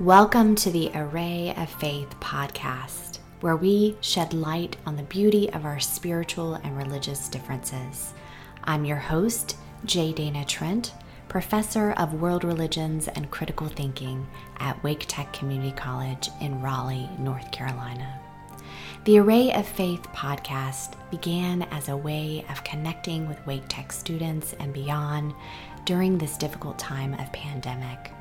Welcome to the Array of Faith podcast, where we shed light on the beauty of our spiritual and religious differences. I'm your host, J. Dana Trent, professor of world religions and critical thinking at Wake Tech Community College in Raleigh, North Carolina. The Array of Faith podcast began as a way of connecting with Wake Tech students and beyond during this difficult time of pandemic.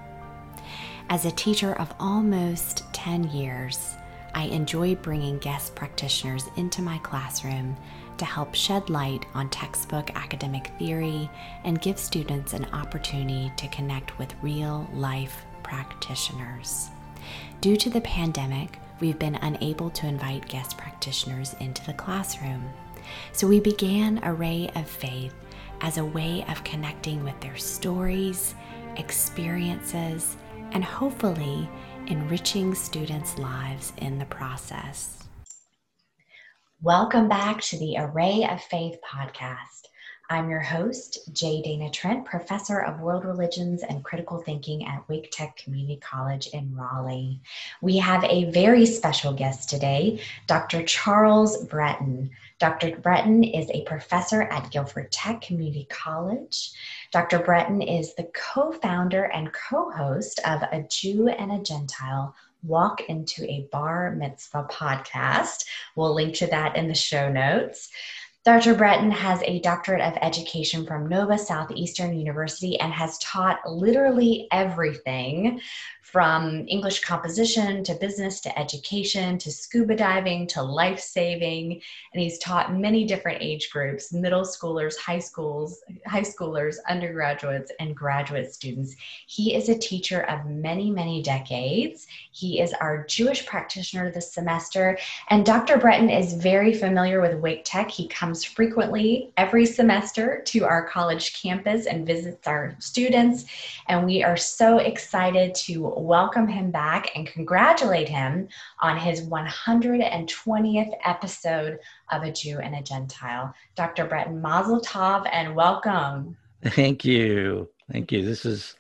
As a teacher of almost 10 years, I enjoy bringing guest practitioners into my classroom to help shed light on textbook academic theory and give students an opportunity to connect with real life practitioners. Due to the pandemic, we've been unable to invite guest practitioners into the classroom. So we began Array of Faith as a way of connecting with their stories, experiences, and hopefully enriching students' lives in the process. Welcome back to the Array of Faith podcast. I'm your host, J. Dana Trent, professor of world religions and critical thinking at Wake Tech Community College in Raleigh. We have a very special guest today, Dr. Charles Breton. Dr. Breton is a professor at Guilford Tech Community College. Dr. Breton is the co founder and co host of A Jew and a Gentile Walk into a Bar Mitzvah podcast. We'll link to that in the show notes. Dr. Breton has a doctorate of education from Nova Southeastern University and has taught literally everything from English composition to business to education to scuba diving to life saving. And he's taught many different age groups middle schoolers, high schools, high schoolers, undergraduates, and graduate students. He is a teacher of many, many decades. He is our Jewish practitioner this semester. And Dr. Breton is very familiar with Wake Tech. He comes frequently every semester to our college campus and visits our students. And we are so excited to welcome him back and congratulate him on his 120th episode of A Jew and a Gentile. Dr. Breton Mazel Tov and welcome. Thank you. Thank you. This is,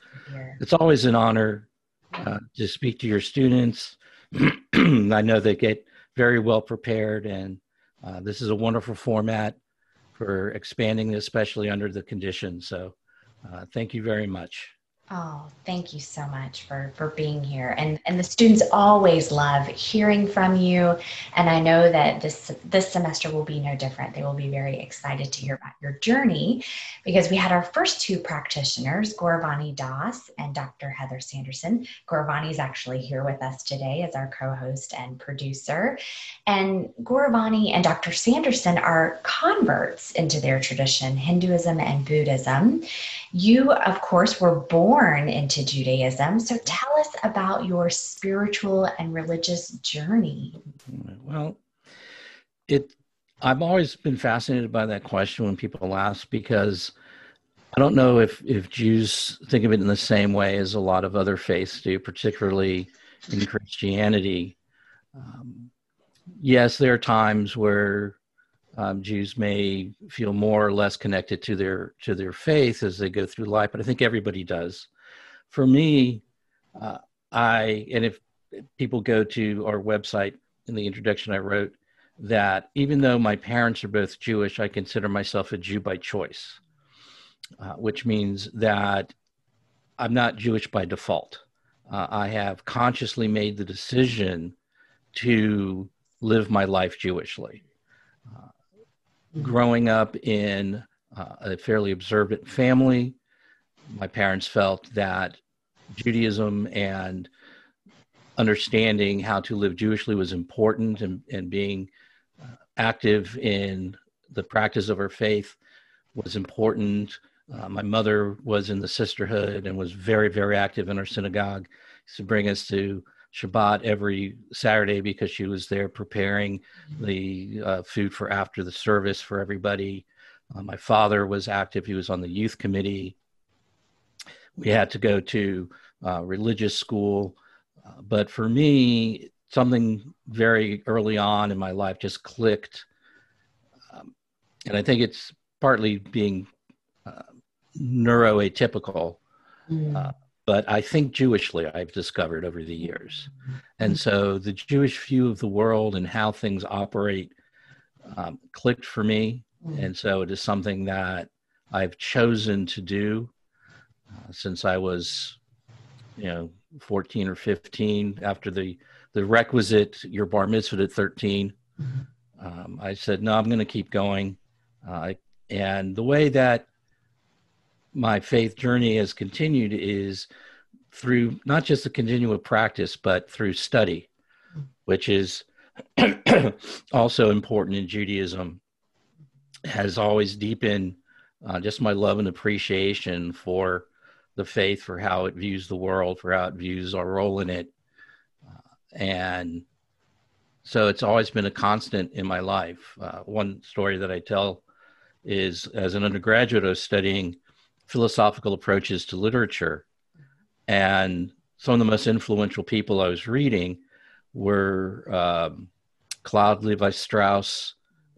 it's always an honor uh, to speak to your students. I know they get very well prepared, and uh, this is a wonderful format for expanding, especially under the conditions. So, uh, thank you very much. Oh, thank you so much for for being here. And and the students always love hearing from you. And I know that this this semester will be no different. They will be very excited to hear about your journey because we had our first two practitioners, Gauravani Das and Dr. Heather Sanderson. Gauravani is actually here with us today as our co-host and producer. And Gauravani and Dr. Sanderson are converts into their tradition, Hinduism and Buddhism. You, of course, were born into Judaism. So tell us about your spiritual and religious journey. Well, it I've always been fascinated by that question when people ask because I don't know if, if Jews think of it in the same way as a lot of other faiths do, particularly in Christianity. Um, yes, there are times where um, Jews may feel more or less connected to their to their faith as they go through life, but I think everybody does. For me, uh, I and if people go to our website in the introduction I wrote that even though my parents are both Jewish, I consider myself a Jew by choice, uh, which means that I'm not Jewish by default. Uh, I have consciously made the decision to live my life Jewishly. Uh, growing up in uh, a fairly observant family, my parents felt that Judaism and understanding how to live Jewishly was important and, and being uh, active in the practice of our faith was important. Uh, my mother was in the sisterhood and was very, very active in our synagogue. to bring us to Shabbat every Saturday because she was there preparing the uh, food for after the service for everybody. Uh, my father was active, he was on the youth committee. We had to go to uh, religious school. Uh, but for me, something very early on in my life just clicked. Um, and I think it's partly being uh, neuroatypical. Mm. But I think Jewishly, I've discovered over the years. And so the Jewish view of the world and how things operate um, clicked for me. And so it is something that I've chosen to do uh, since I was, you know, 14 or 15 after the, the requisite, your bar mitzvah at 13. Um, I said, no, I'm going to keep going. Uh, and the way that my faith journey has continued is through not just the continual practice, but through study, which is also important in Judaism, has always deepened uh, just my love and appreciation for the faith, for how it views the world, for how it views our role in it. Uh, and so it's always been a constant in my life. Uh, one story that I tell is as an undergraduate, I was studying philosophical approaches to literature. And some of the most influential people I was reading were um, Claude Levi Strauss,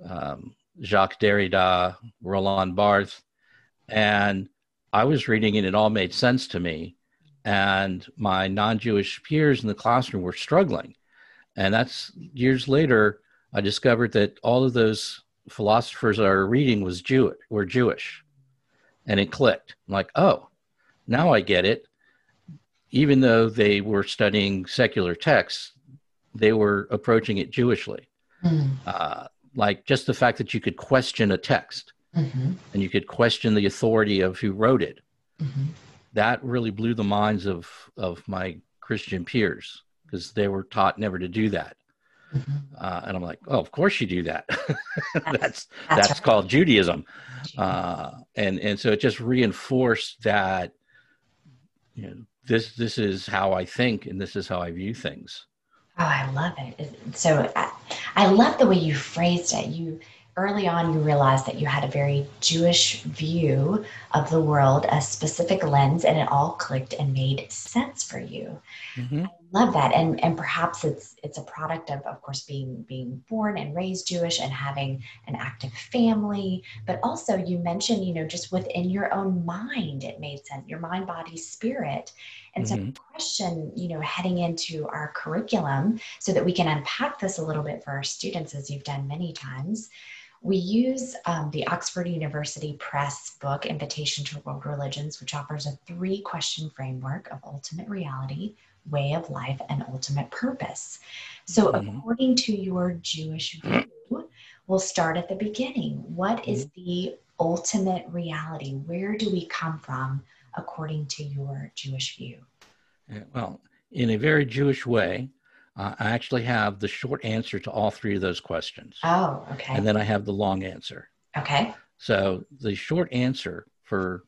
um, Jacques Derrida, Roland Barthes. And I was reading it, it all made sense to me. And my non Jewish peers in the classroom were struggling. And that's years later, I discovered that all of those philosophers I was reading was Jew were Jewish and it clicked. I'm like, oh, now I get it. Even though they were studying secular texts, they were approaching it Jewishly. Mm-hmm. Uh, like just the fact that you could question a text mm-hmm. and you could question the authority of who wrote it. Mm-hmm. That really blew the minds of, of my Christian peers because they were taught never to do that. Uh, and I'm like, oh, of course you do that. that's that's, that's right. called Judaism, uh, and and so it just reinforced that you know this this is how I think and this is how I view things. Oh, I love it. So I, I love the way you phrased it. You early on you realized that you had a very Jewish view of the world, a specific lens, and it all clicked and made sense for you. Mm-hmm. I love that, and and perhaps it's it's a product of, of course, being being born and raised Jewish and having an active family, but also you mentioned, you know, just within your own mind, it made sense. Your mind, body, spirit, and mm-hmm. so, question, you know, heading into our curriculum, so that we can unpack this a little bit for our students, as you've done many times we use um, the Oxford University Press book, Invitation to World Religions, which offers a three question framework of ultimate reality, way of life, and ultimate purpose. So, mm-hmm. according to your Jewish view, we'll start at the beginning. What is mm-hmm. the ultimate reality? Where do we come from according to your Jewish view? Well, in a very Jewish way, uh, I actually have the short answer to all three of those questions. Oh, okay. And then I have the long answer. Okay. So the short answer for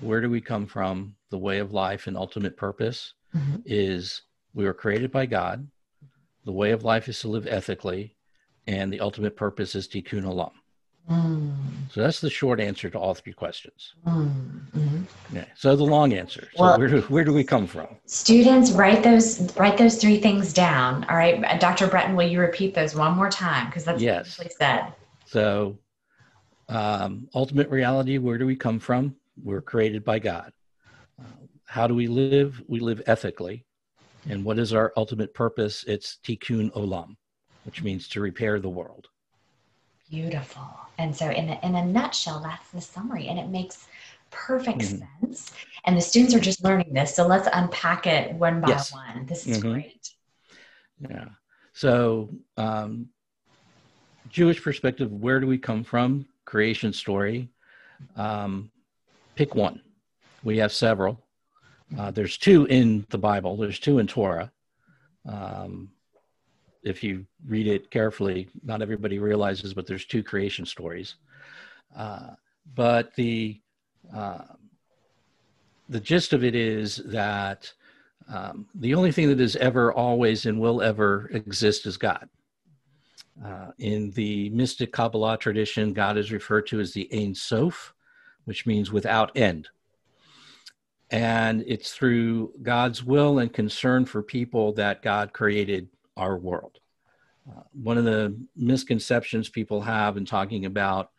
where do we come from, the way of life, and ultimate purpose mm-hmm. is we were created by God. The way of life is to live ethically, and the ultimate purpose is tikkun olam. Mm. So that's the short answer to all three questions. Mm. Mm-hmm. Yeah. So the long answer. So well, where do where do we come from? Students, write those write those three things down. All right, Dr. Breton, will you repeat those one more time because that's yes. what said. So, um, ultimate reality. Where do we come from? We're created by God. How do we live? We live ethically. And what is our ultimate purpose? It's tikkun olam, which means to repair the world. Beautiful. And so, in a, in a nutshell, that's the summary, and it makes perfect mm-hmm. sense. And the students are just learning this. So let's unpack it one by yes. one. This is mm-hmm. great. Yeah. So, um, Jewish perspective, where do we come from? Creation story. Um, pick one. We have several. Uh, there's two in the Bible. There's two in Torah. Um, if you read it carefully, not everybody realizes, but there's two creation stories. Uh, but the uh, the gist of it is that um, the only thing that is ever, always, and will ever exist is God. Uh, in the mystic Kabbalah tradition, God is referred to as the Ein Sof, which means without end. And it's through God's will and concern for people that God created our world. Uh, one of the misconceptions people have in talking about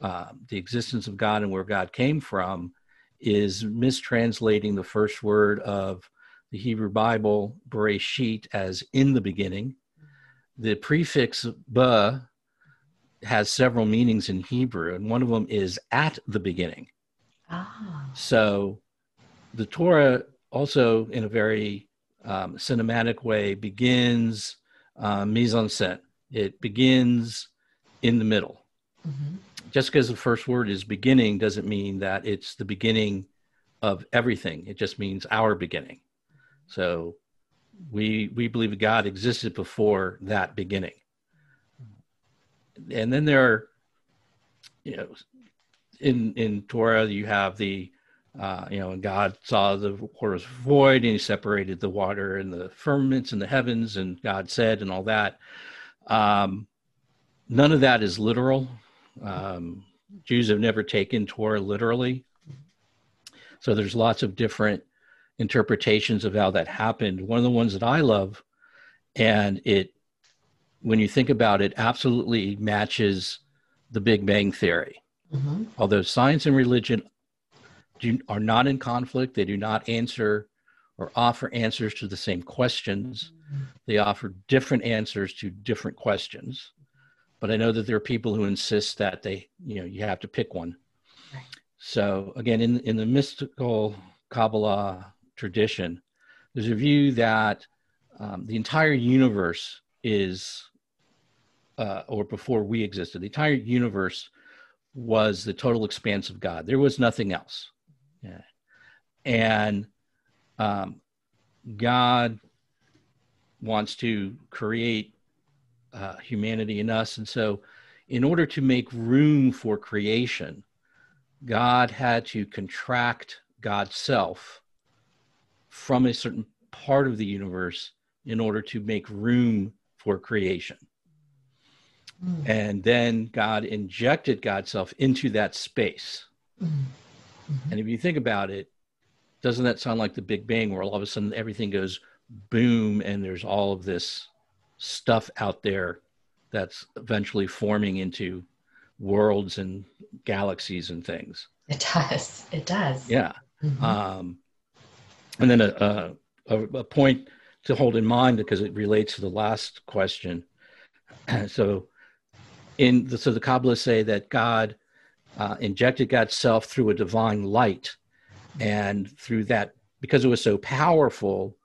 uh, the existence of God and where God came from is mistranslating the first word of the Hebrew Bible, Bereshit, as in the beginning. The prefix ba has several meanings in Hebrew, and one of them is at the beginning. Ah. So the Torah also, in a very um, cinematic way, begins uh, mise en scène. It begins in the middle. Mm-hmm. Just because the first word is beginning doesn't mean that it's the beginning of everything. It just means our beginning. So we we believe God existed before that beginning. And then there are, you know, in in Torah you have the uh, you know, and God saw the waters void, and He separated the water and the firmaments and the heavens, and God said, and all that. Um, none of that is literal. Um, Jews have never taken Torah literally, so there's lots of different interpretations of how that happened. One of the ones that I love, and it, when you think about it, absolutely matches the Big Bang Theory. Mm-hmm. Although science and religion do, are not in conflict, they do not answer or offer answers to the same questions. They offer different answers to different questions. But I know that there are people who insist that they, you know, you have to pick one. So again, in in the mystical Kabbalah tradition, there's a view that um, the entire universe is, uh, or before we existed, the entire universe was the total expanse of God. There was nothing else. Yeah. And um, God wants to create uh, humanity in us. And so, in order to make room for creation, God had to contract God's self from a certain part of the universe in order to make room for creation. Mm. And then God injected God's self into that space. Mm. Mm-hmm. And if you think about it, doesn't that sound like the Big Bang, where all of a sudden everything goes boom and there's all of this stuff out there that's eventually forming into worlds and galaxies and things? It does. It does. Yeah. Mm-hmm. Um, and then a, a, a point to hold in mind because it relates to the last question. so, in the, so the Kabbalists say that God uh, injected God's self through a divine light, and through that, because it was so powerful,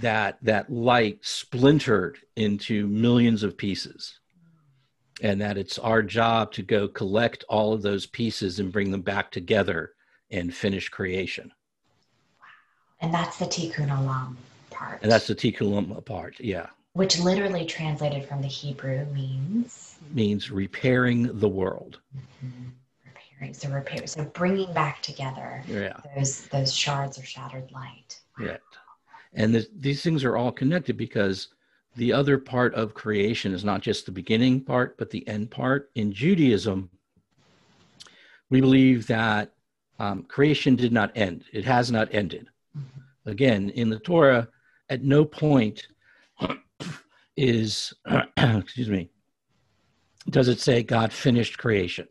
that that light splintered into millions of pieces, and that it's our job to go collect all of those pieces and bring them back together and finish creation. And that's the tikkun olam part. And that's the tikkun olam part, yeah. Which literally translated from the Hebrew means? Means repairing the world. Mm-hmm. Repairing. So repair. So bringing back together yeah. those those shards of shattered light. Yeah. And the, these things are all connected because the other part of creation is not just the beginning part, but the end part. In Judaism, we believe that um, creation did not end. It has not ended. Again, in the Torah, at no point is, excuse me, does it say God finished creation.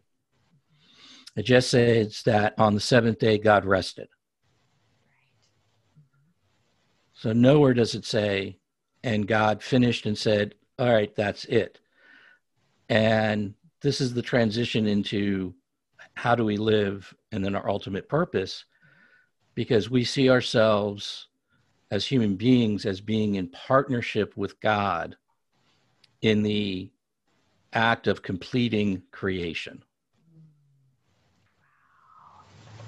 It just says that on the seventh day God rested. So nowhere does it say, and God finished and said, all right, that's it. And this is the transition into how do we live and then our ultimate purpose because we see ourselves as human beings as being in partnership with God in the act of completing creation.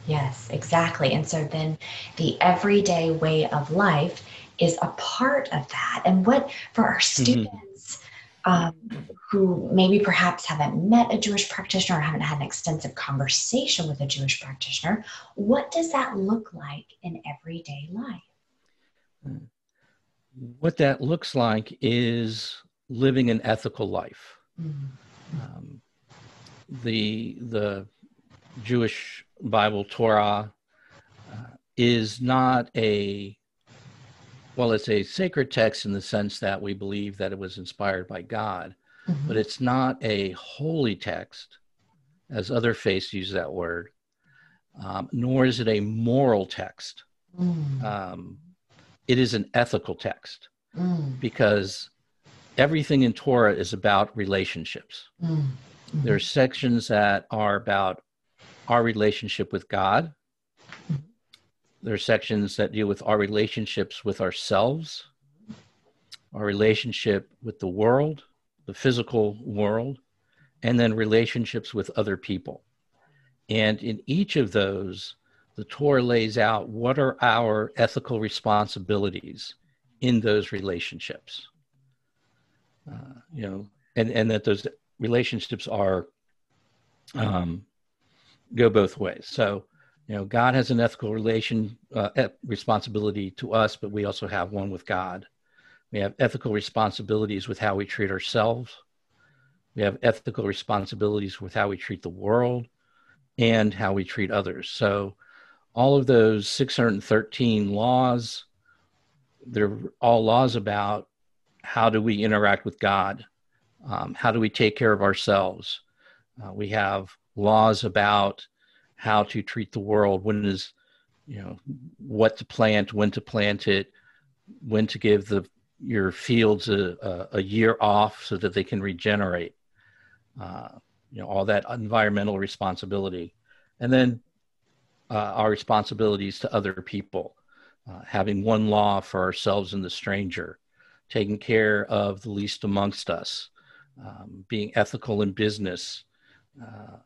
Yes, exactly. And so then the everyday way of life is a part of that. And what for our mm-hmm. students, um, who maybe perhaps haven't met a Jewish practitioner or haven't had an extensive conversation with a Jewish practitioner, what does that look like in everyday life? What that looks like is living an ethical life. Mm-hmm. Um, the the Jewish Bible Torah uh, is not a well, it's a sacred text in the sense that we believe that it was inspired by God, mm-hmm. but it's not a holy text, as other faiths use that word. um, nor is it a moral text. Mm. Um, it is an ethical text mm. because everything in Torah is about relationships. Mm. Mm-hmm. There are sections that are about our relationship with God. There are sections that deal with our relationships with ourselves, our relationship with the world, the physical world, and then relationships with other people. And in each of those, the Torah lays out what are our ethical responsibilities in those relationships. Uh, you know, and, and that those relationships are um, go both ways. So, you know, God has an ethical relation uh, responsibility to us, but we also have one with God. We have ethical responsibilities with how we treat ourselves. We have ethical responsibilities with how we treat the world and how we treat others. So, all of those 613 laws, they're all laws about how do we interact with God? Um, how do we take care of ourselves? Uh, we have laws about how to treat the world, when is, you know, what to plant, when to plant it, when to give the your fields a, a, a year off so that they can regenerate. Uh, you know, all that environmental responsibility. And then uh, our responsibilities to other people, uh, having one law for ourselves and the stranger, taking care of the least amongst us, um, being ethical in business. Uh,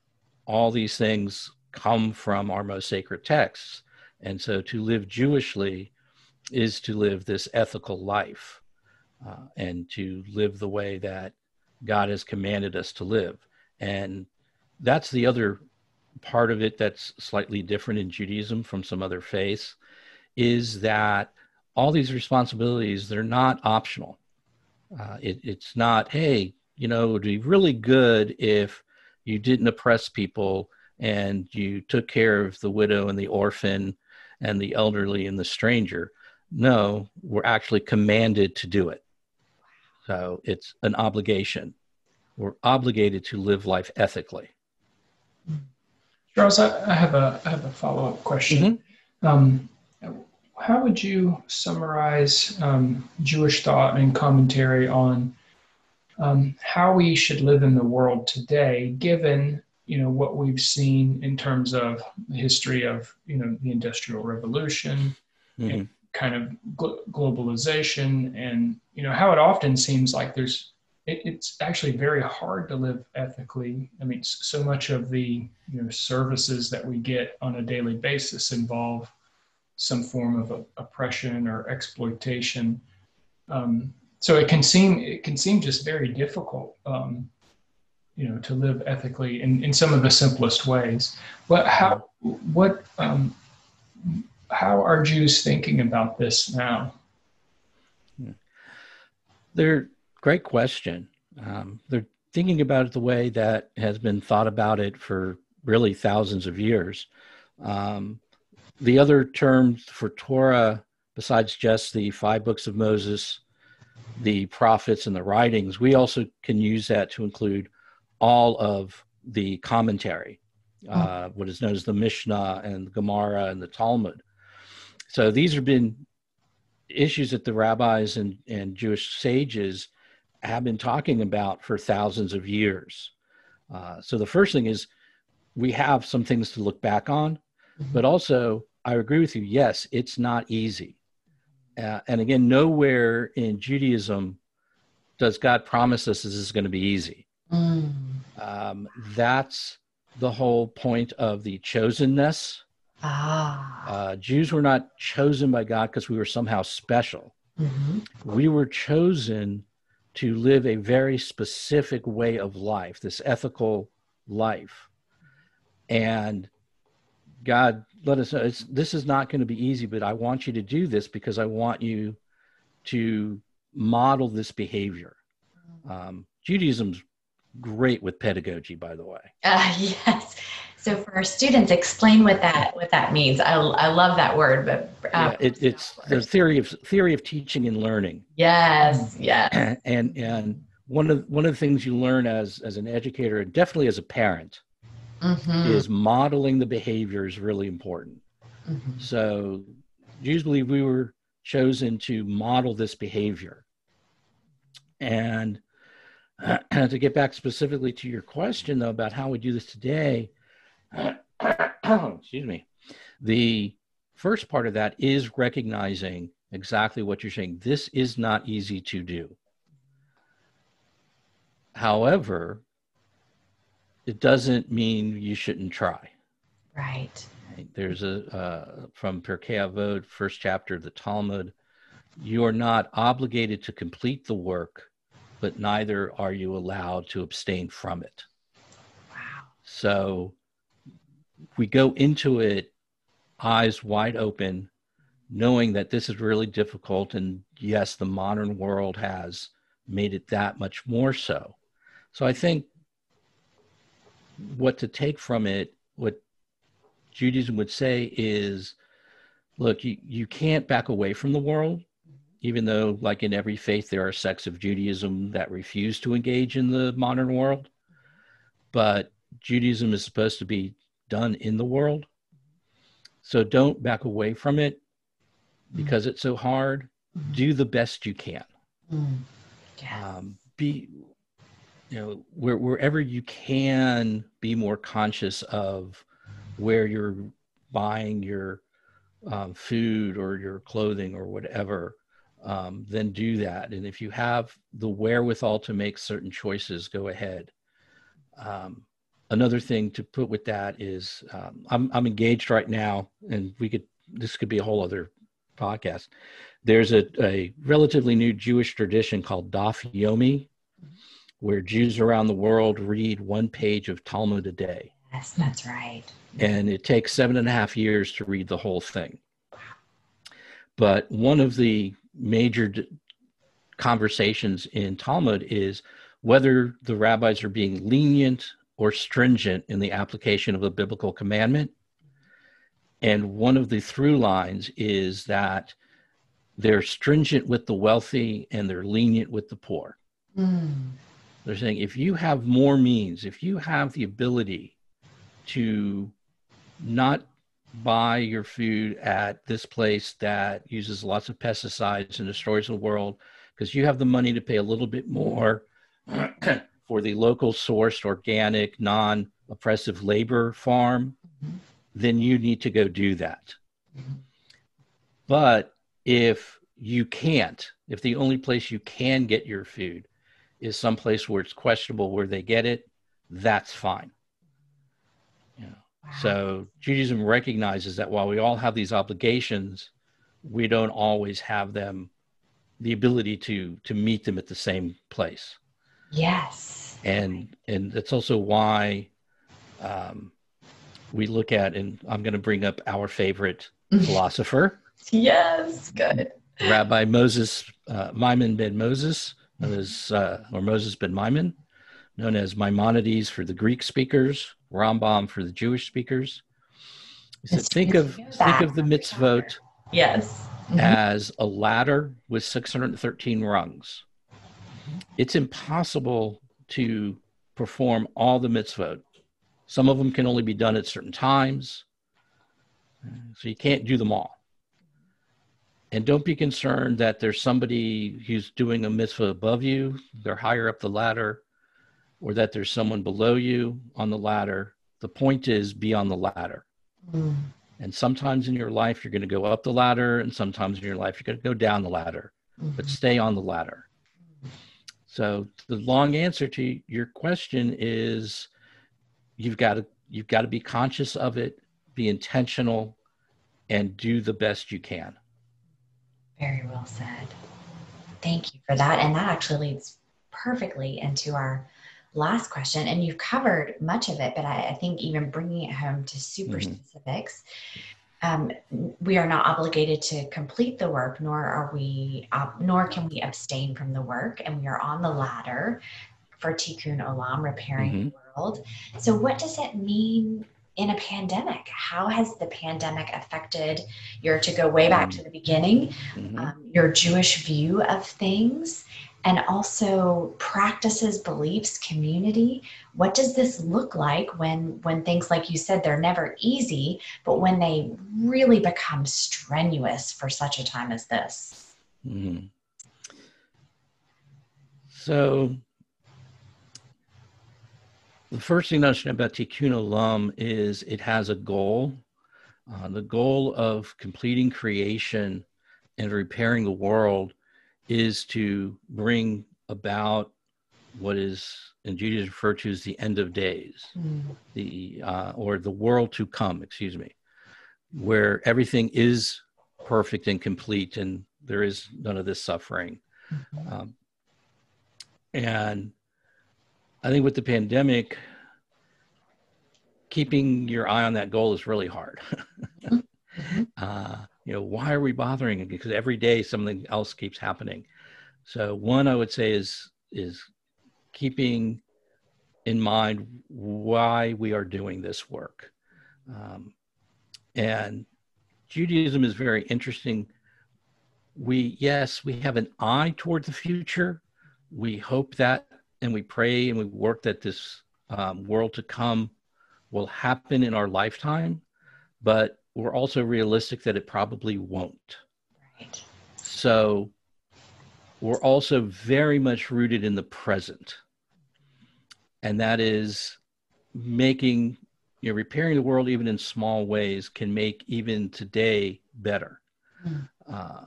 all these things come from our most sacred texts. And so to live Jewishly is to live this ethical life uh, and to live the way that God has commanded us to live. And that's the other part of it that's slightly different in Judaism from some other faiths is that all these responsibilities they're not optional. Uh, it, it's not hey you know it would be really good if you didn't oppress people and you took care of the widow and the orphan and the elderly and the stranger. No, we're actually commanded to do it. So it's an obligation. We're obligated to live life ethically. Charles, I, have a I have a follow up question. Mm-hmm. Um, how would you summarize um, Jewish thought and commentary on um, how we should live in the world today, given you know what we've seen in terms of the history of you know the Industrial Revolution mm-hmm. and kind of gl- globalization, and you know how it often seems like there's it, it's actually very hard to live ethically. I mean, so much of the you know services that we get on a daily basis involve some form of oppression or exploitation. Um, so it can seem it can seem just very difficult, um, you know, to live ethically in, in some of the simplest ways. But how what um, how are Jews thinking about this now? They're great question. Um, they're thinking about it the way that has been thought about it for really thousands of years. Um, the other terms for Torah, besides just the five books of Moses, the prophets, and the writings, we also can use that to include all of the commentary, hmm. uh, what is known as the Mishnah and the Gemara and the Talmud. So these have been issues that the rabbis and, and Jewish sages have been talking about for thousands of years. Uh, so the first thing is we have some things to look back on, mm-hmm. but also I agree with you. Yes, it's not easy. Uh, and again, nowhere in Judaism does God promise us this is going to be easy. Mm. Um, that's the whole point of the chosenness. Ah. Uh, Jews were not chosen by God because we were somehow special. Mm-hmm. We were chosen to live a very specific way of life, this ethical life. And God let us know this is not going to be easy, but I want you to do this because I want you to model this behavior. Um, Judaism's great with pedagogy, by the way. Uh, yes. So for our students, explain what that what that means. I, I love that word, but uh, yeah, it, it's the theory of theory of teaching and learning. Yes, yeah. And and one of one of the things you learn as as an educator, and definitely as a parent, mm-hmm. is modeling the behavior is really important. Mm-hmm. So Jews believe we were chosen to model this behavior. And uh, to get back specifically to your question, though, about how we do this today, excuse me, the first part of that is recognizing exactly what you're saying. This is not easy to do. However, it doesn't mean you shouldn't try. Right. There's a uh, from Pirkei Avot, first chapter of the Talmud. You are not obligated to complete the work, but neither are you allowed to abstain from it. Wow. So we go into it eyes wide open, knowing that this is really difficult. And yes, the modern world has made it that much more so. So I think what to take from it, what Judaism would say is look, you, you can't back away from the world, even though, like in every faith, there are sects of Judaism that refuse to engage in the modern world. But Judaism is supposed to be done in the world. So don't back away from it because it's so hard. Do the best you can. Mm. Yes. Um, be you know where, wherever you can be more conscious of where you're buying your um, food or your clothing or whatever um, then do that. And if you have the wherewithal to make certain choices go ahead. Um, another thing to put with that is um, I'm, I'm engaged right now and we could this could be a whole other podcast. There's a, a relatively new jewish tradition called daf yomi where Jews around the world read one page of Talmud a day. Yes, that's right. And it takes seven and a half years to read the whole thing. But one of the major d- conversations in Talmud is whether the rabbis are being lenient or stringent in the application of a biblical commandment. And one of the through lines is that they're stringent with the wealthy and they're lenient with the poor. Mm. They're saying if you have more means, if you have the ability to not buy your food at this place that uses lots of pesticides and destroys the world, because you have the money to pay a little bit more for the local sourced, organic, non oppressive labor farm, then you need to go do that. But if you can't, if the only place you can get your food is someplace where it's questionable where they get it, that's fine. You know? Wow. So Judaism recognizes that while we all have these obligations, we don't always have them the ability to to meet them at the same place. Yes. And and that's also why um, we look at and I'm going to bring up our favorite philosopher. Yes, good. Rabbi Moses uh, Maimon ben Moses, known as, uh, or Moses ben Maimon, known as Maimonides for the Greek speakers, Rambam for the Jewish speakers. He said, think of think of the mitzvot yes. Mm-hmm. as a ladder with 613 rungs. It's impossible to perform all the mitzvot. Some of them can only be done at certain times. So you can't do them all. And don't be concerned that there's somebody who's doing a mitzvah above you, they're higher up the ladder, or that there's someone below you on the ladder. The point is be on the ladder. Mm. And sometimes in your life, you're going to go up the ladder, and sometimes in your life, you're going to go down the ladder, mm-hmm. but stay on the ladder. So the long answer to your question is you've got to you've got to be conscious of it, be intentional, and do the best you can. Very well said. Thank you for that. And that actually leads perfectly into our last question. And you've covered much of it, but I, I think even bringing it home to super mm-hmm. specifics, um, we are not obligated to complete the work, nor are we, uh, nor can we abstain from the work. And we are on the ladder for Tikkun Olam, repairing mm-hmm. the world. So, what does it mean in a pandemic. How has the pandemic affected your, to go way back to the beginning, mm-hmm. um, your Jewish view of things? and also practices, beliefs, community. What does this look like when when things like you said they're never easy, but when they really become strenuous for such a time as this? Mm-hmm. So the first thing to understand about Tikkun Olam is it has a goal. Uh, the goal of completing creation and repairing the world is to bring about what is in Judaism referred to as the end of days, mm. the uh, or the world to come. Excuse me, where everything is perfect and complete, and there is none of this suffering. Mm-hmm. Um, and I think with the pandemic, keeping your eye on that goal is really hard. mm-hmm. uh, you know, why are we bothering? Because every day something else keeps happening. So one I would say is is keeping in mind why we are doing this work. Um, and Judaism is very interesting. We, yes, we have an eye toward the future. We hope that and we pray and we work that this um, world to come will happen in our lifetime, but we're also realistic that it probably won't. Right. So we're also very much rooted in the present. And that is making, you know, repairing the world even in small ways can make even today better. Mm. Uh,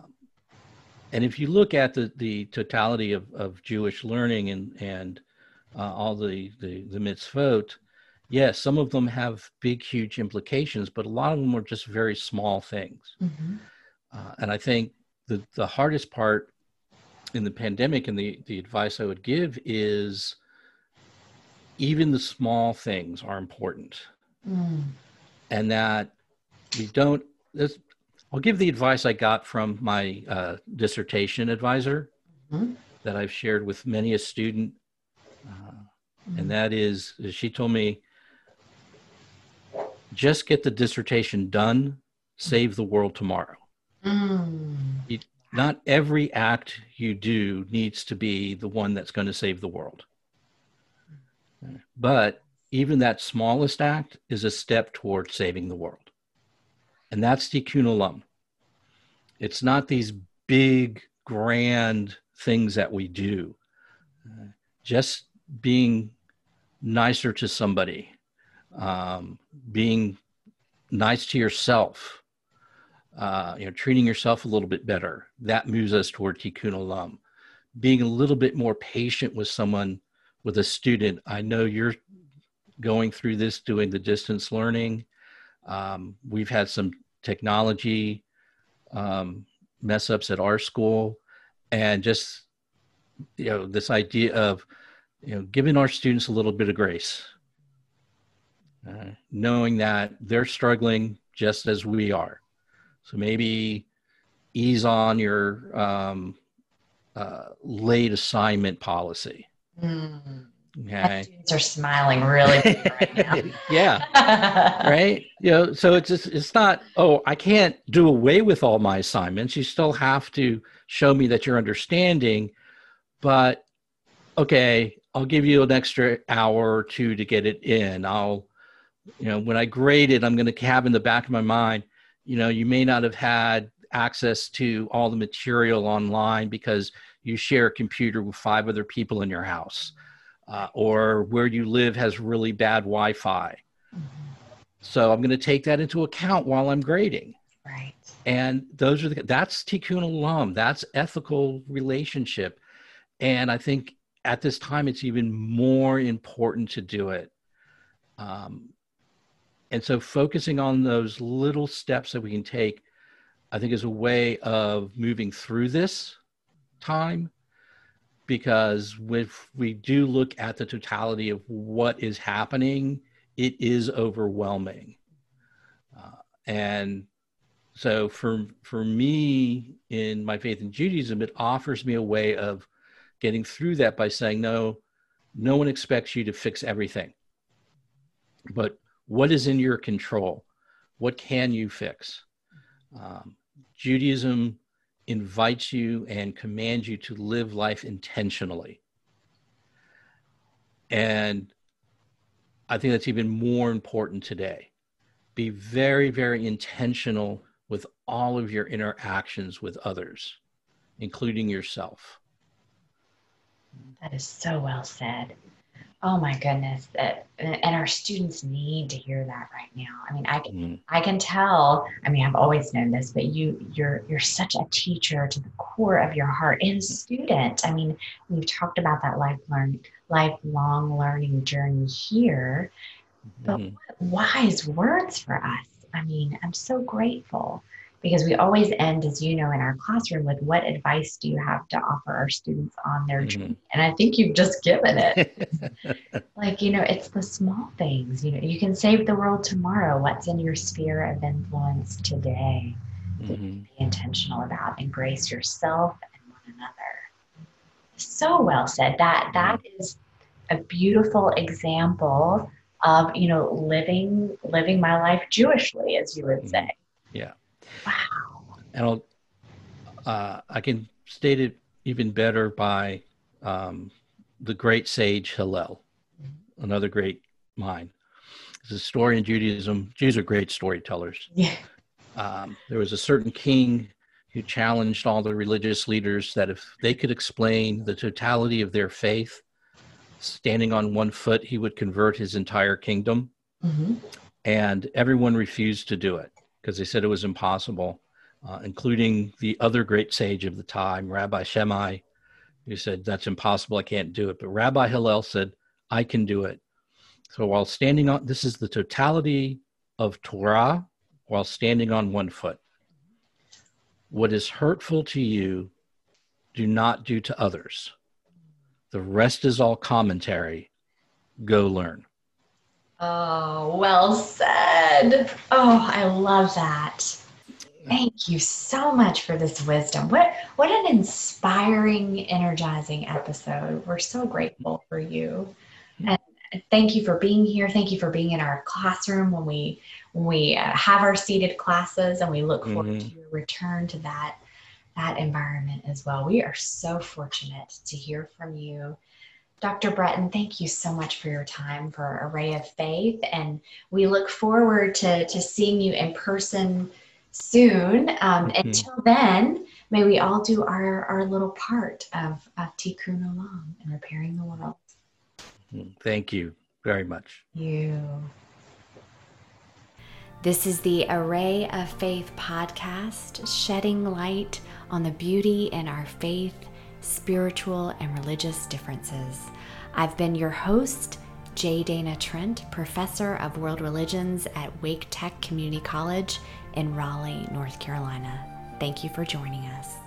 and if you look at the, the totality of, of Jewish learning and, and uh, all the, the, the mitzvot, yes, some of them have big, huge implications, but a lot of them are just very small things. Mm-hmm. Uh, and I think the, the hardest part in the pandemic and the, the advice I would give is even the small things are important. Mm. And that we don't, this, I'll give the advice I got from my uh, dissertation advisor mm-hmm. that I've shared with many a student. Uh, mm. And that is, she told me, just get the dissertation done, save the world tomorrow. Mm. You, not every act you do needs to be the one that's going to save the world. But even that smallest act is a step toward saving the world. And that's tikkun olam. It's not these big, grand things that we do. Just being nicer to somebody, um, being nice to yourself, uh, you know, treating yourself a little bit better. That moves us toward tikkun olam. Being a little bit more patient with someone, with a student. I know you're going through this, doing the distance learning. Um, we've had some technology um, mess ups at our school, and just you know this idea of you know giving our students a little bit of grace uh, knowing that they're struggling just as we are. So maybe ease on your um, uh, late assignment policy. Mm. Okay. students are smiling really right now. yeah. right. You know, so it's just, it's not, oh, I can't do away with all my assignments. You still have to show me that you're understanding, but okay, I'll give you an extra hour or two to get it in. I'll you know when i grade it i'm going to have in the back of my mind you know you may not have had access to all the material online because you share a computer with five other people in your house uh, or where you live has really bad wi-fi. Mm-hmm. so i'm going to take that into account while i'm grading. Right. And those are the that's tikkun olam. That's ethical relationship. And i think at this time it's even more important to do it. Um, and so focusing on those little steps that we can take, I think is a way of moving through this time because if we do look at the totality of what is happening, it is overwhelming. Uh, and so for for me in my faith in Judaism, it offers me a way of getting through that by saying, no, no one expects you to fix everything. But what is in your control? What can you fix? Um, Judaism invites you and commands you to live life intentionally. And I think that's even more important today. Be very, very intentional with all of your interactions with others, including yourself. That is so well said. Oh my goodness, that and our students need to hear that right now. I mean, I can mm. I can tell. I mean, I've always known this, but you you're you're such a teacher to the core of your heart and a student. I mean, we've talked about that lifelong lifelong learning journey here, but mm. wise words for us. I mean, I'm so grateful because we always end, as you know, in our classroom with what advice do you have to offer our students on their mm-hmm. journey? And I think you've just given it. like, you know, it's the small things. You know, you can save the world tomorrow. What's in your sphere of influence today? Mm-hmm. Be intentional about. Embrace yourself and one another. So well said. That that mm-hmm. a beautiful example of you know living living my life Jewishly, as you would mm-hmm. say. Yeah. Wow. And I'll, uh, I can state it even better by um, the great sage Hillel, another great mind. It's a story in Judaism. Jews are great storytellers. Yeah. Um, there was a certain king who challenged all the religious leaders that if they could explain the totality of their faith, standing on one foot, he would convert his entire kingdom. Mm-hmm. And everyone refused to do it because they said it was impossible, uh, including the other great sage of the time, Rabbi Shammai, who said, That's impossible, I can't do it. But Rabbi Hillel said, I can do it. So while standing on, this is the totality of Torah while standing on one foot. What is hurtful to you, do not do to others. The rest is all commentary. Go learn. Oh, well said. Oh, I love that. Thank you so much for this wisdom. What what an inspiring, energizing episode. We're so grateful for you. And thank you for being here. Thank you for being in our classroom when we when we uh, have our seated classes and we look forward mm-hmm. to your return to that that environment as well. We are so fortunate to hear from you Dr. Breton, thank you so much for your time for Array of Faith. And we look forward to, to seeing you in person soon. Um, mm-hmm. Until then, may we all do our, our little part of, of Tikkun Olam and repairing the world. Mm-hmm. Thank you very much. You. This is the Array of Faith podcast, shedding light on the beauty in our faith spiritual, and religious differences. I've been your host, J. Dana Trent, professor of world religions at Wake Tech Community College in Raleigh, North Carolina. Thank you for joining us.